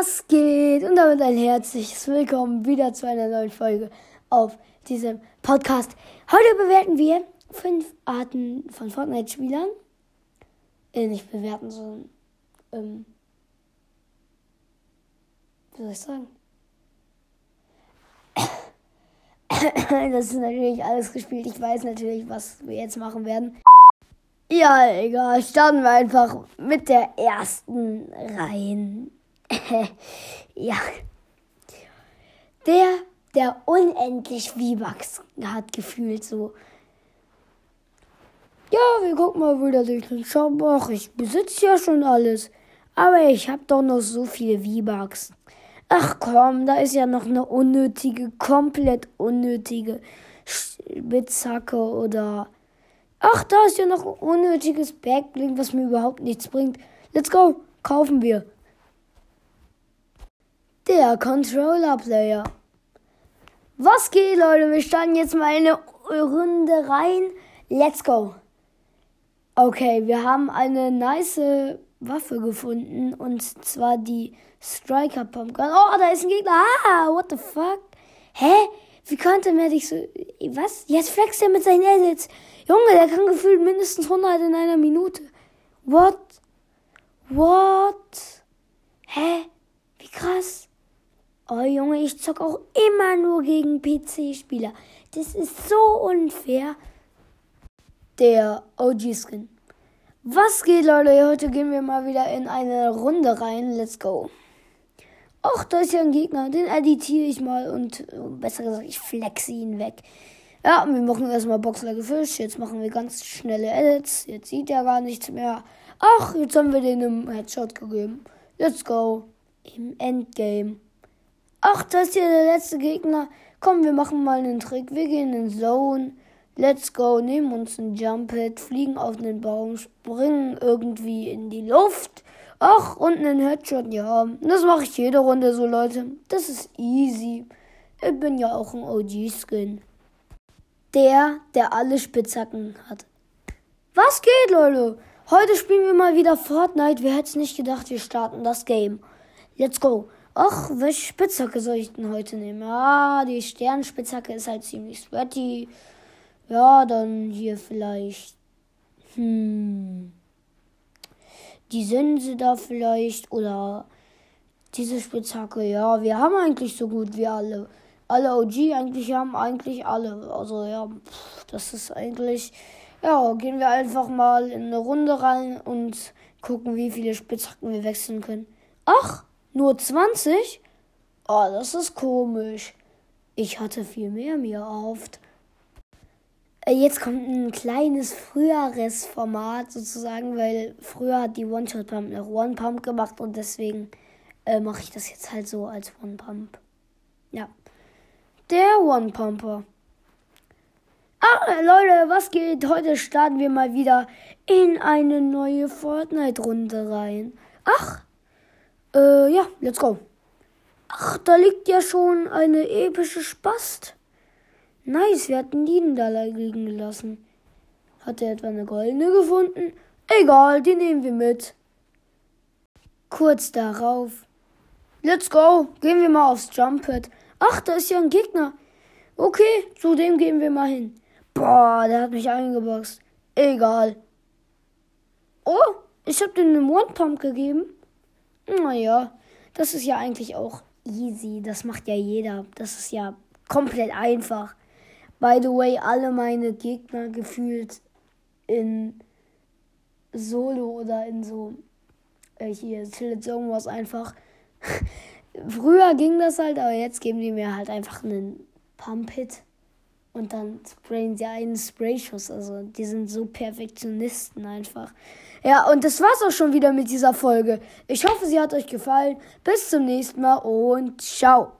Was geht? Und damit ein herzliches Willkommen wieder zu einer neuen Folge auf diesem Podcast. Heute bewerten wir fünf Arten von Fortnite-Spielern. Äh, nicht bewerten, sondern, ähm, wie soll ich sagen? Das ist natürlich alles gespielt. Ich weiß natürlich, was wir jetzt machen werden. Ja, egal. Starten wir einfach mit der ersten rein. ja. Der, der unendlich V-Bucks hat gefühlt so. Ja, wir gucken mal wieder durch den Shop. Ach, ich besitze ja schon alles. Aber ich habe doch noch so viele V-Bucks. Ach komm, da ist ja noch eine unnötige, komplett unnötige Spitzhacke oder. Ach, da ist ja noch ein unnötiges Backblink, was mir überhaupt nichts bringt. Let's go, kaufen wir. Der Controller Player. Was geht, Leute? Wir starten jetzt mal eine Runde rein. Let's go. Okay, wir haben eine nice Waffe gefunden und zwar die Striker Pumpgun. Oh, da ist ein Gegner. Ah, what the fuck? Hä? Wie konnte man dich so. Was? Jetzt flext er mit seinen Edits. Junge, der kann gefühlt mindestens 100 in einer Minute. What? What? Hä? Wie krass. Oh Junge, ich zock auch immer nur gegen PC-Spieler. Das ist so unfair. Der OG-Skin. Was geht, Leute? Heute gehen wir mal wieder in eine Runde rein. Let's go. Ach, da ist ja ein Gegner. Den editiere ich mal und besser gesagt, ich flexe ihn weg. Ja, wir machen erstmal Boxler Fisch. Jetzt machen wir ganz schnelle Edits. Jetzt sieht er gar nichts mehr. Ach, jetzt haben wir den im Headshot gegeben. Let's go. Im Endgame. Ach, das ist hier der letzte Gegner. Komm, wir machen mal einen Trick. Wir gehen in Zone. Let's go. Nehmen uns ein Jump Hit, fliegen auf den Baum, springen irgendwie in die Luft. Ach, und einen Headshot. Ja, das mache ich jede Runde so, Leute. Das ist easy. Ich bin ja auch ein OG-Skin. Der, der alle Spitzhacken hat. Was geht, Leute? Heute spielen wir mal wieder Fortnite. Wer hätte es nicht gedacht, wir starten das Game. Let's go. Ach, welche Spitzhacke soll ich denn heute nehmen? Ah, die Sternspitzhacke ist halt ziemlich sweaty. Ja, dann hier vielleicht. Hm. Die Sense da vielleicht. Oder diese Spitzhacke. Ja, wir haben eigentlich so gut wie alle. Alle OG eigentlich haben eigentlich alle. Also ja, das ist eigentlich. Ja, gehen wir einfach mal in eine Runde rein und gucken, wie viele Spitzhacken wir wechseln können. Ach! Nur 20? Oh, das ist komisch. Ich hatte viel mehr mir erhofft. Äh, jetzt kommt ein kleines früheres Format sozusagen, weil früher hat die One-Shot-Pump noch One-Pump gemacht und deswegen äh, mache ich das jetzt halt so als One-Pump. Ja. Der One-Pumper. Ah, Leute, was geht? Heute starten wir mal wieder in eine neue Fortnite-Runde rein. Ach, äh, ja, let's go. Ach, da liegt ja schon eine epische Spast. Nice, wir hatten die da liegen gelassen. Hat er etwa eine goldene gefunden? Egal, die nehmen wir mit. Kurz darauf. Let's go, gehen wir mal aufs Jump Pad. Ach, da ist ja ein Gegner. Okay, zu dem gehen wir mal hin. Boah, der hat mich eingeboxt. Egal. Oh, ich hab den einen One Pump gegeben. Naja, das ist ja eigentlich auch easy. Das macht ja jeder. Das ist ja komplett einfach. By the way, alle meine Gegner gefühlt in Solo oder in so äh, hier Tilted Zone was einfach. Früher ging das halt, aber jetzt geben die mir halt einfach einen Pump-Hit und dann sprayen sie einen Sprayschuss. Also die sind so Perfektionisten einfach. Ja, und das war's auch schon wieder mit dieser Folge. Ich hoffe, sie hat euch gefallen. Bis zum nächsten Mal und ciao.